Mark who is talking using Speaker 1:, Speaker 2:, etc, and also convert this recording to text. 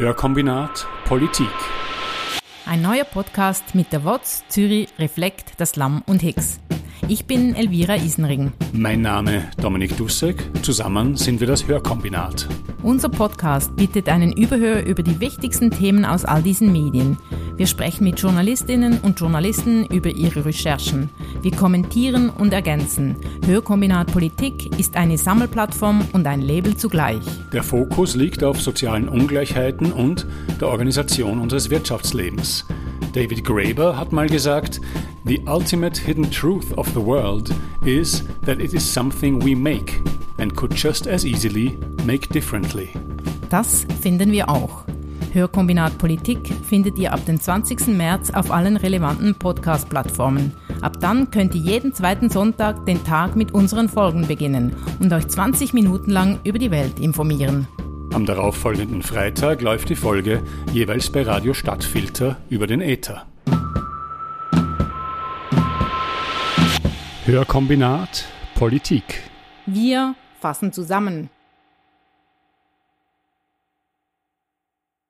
Speaker 1: Hörkombinat Politik.
Speaker 2: Ein neuer Podcast mit der WOTS, Zürich, Reflekt, das Lamm und Hicks. Ich bin Elvira Isenring.
Speaker 1: Mein Name Dominik Dussek. Zusammen sind wir das Hörkombinat.
Speaker 2: Unser Podcast bietet einen Überhör über die wichtigsten Themen aus all diesen Medien. Wir sprechen mit Journalistinnen und Journalisten über ihre Recherchen. Wir kommentieren und ergänzen. Hörkombinat Politik ist eine Sammelplattform und ein Label zugleich.
Speaker 1: Der Fokus liegt auf sozialen Ungleichheiten und der Organisation unseres Wirtschaftslebens. David Graeber hat mal gesagt, The ultimate hidden truth of the world is that it is something we make and could just as easily make differently.
Speaker 2: Das finden wir auch. Hörkombinat Politik findet ihr ab dem 20. März auf allen relevanten Podcast-Plattformen. Ab dann könnt ihr jeden zweiten Sonntag den Tag mit unseren Folgen beginnen und euch 20 Minuten lang über die Welt informieren.
Speaker 1: Am darauffolgenden Freitag läuft die Folge jeweils bei Radio Stadtfilter über den Äther. Hörkombinat Politik.
Speaker 2: Wir fassen zusammen.